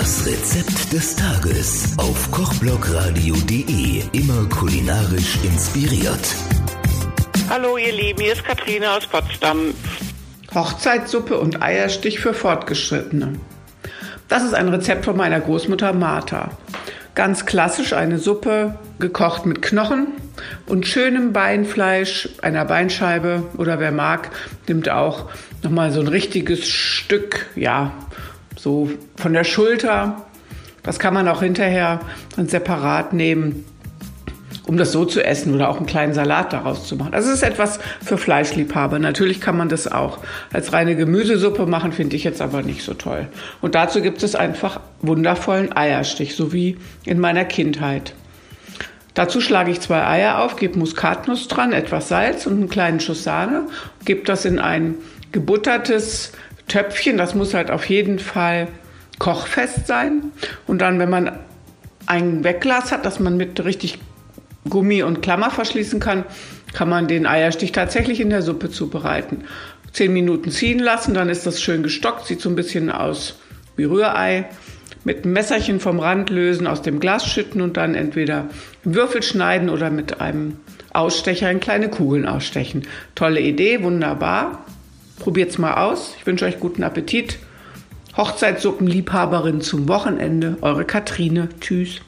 Das Rezept des Tages auf kochblogradio.de. Immer kulinarisch inspiriert. Hallo ihr Lieben, hier ist Katrine aus Potsdam. Hochzeitssuppe und Eierstich für Fortgeschrittene. Das ist ein Rezept von meiner Großmutter Martha. Ganz klassisch eine Suppe, gekocht mit Knochen und schönem Beinfleisch, einer Beinscheibe oder wer mag, nimmt auch nochmal so ein richtiges Stück, ja, so von der Schulter. Das kann man auch hinterher dann separat nehmen, um das so zu essen oder auch einen kleinen Salat daraus zu machen. Also es ist etwas für Fleischliebhaber. Natürlich kann man das auch als reine Gemüsesuppe machen, finde ich jetzt aber nicht so toll. Und dazu gibt es einfach wundervollen Eierstich, so wie in meiner Kindheit. Dazu schlage ich zwei Eier auf, gebe Muskatnuss dran, etwas Salz und einen kleinen Schuss Sahne, gebe das in ein gebuttertes Töpfchen. Das muss halt auf jeden Fall kochfest sein. Und dann, wenn man ein Wegglas hat, das man mit richtig Gummi und Klammer verschließen kann, kann man den Eierstich tatsächlich in der Suppe zubereiten. Zehn Minuten ziehen lassen, dann ist das schön gestockt, sieht so ein bisschen aus wie Rührei. Mit einem Messerchen vom Rand lösen, aus dem Glas schütten und dann entweder Würfel schneiden oder mit einem Ausstecher in kleine Kugeln ausstechen. Tolle Idee, wunderbar. Probiert's mal aus. Ich wünsche euch guten Appetit. Hochzeitssuppenliebhaberin zum Wochenende. Eure Katrine. Tschüss.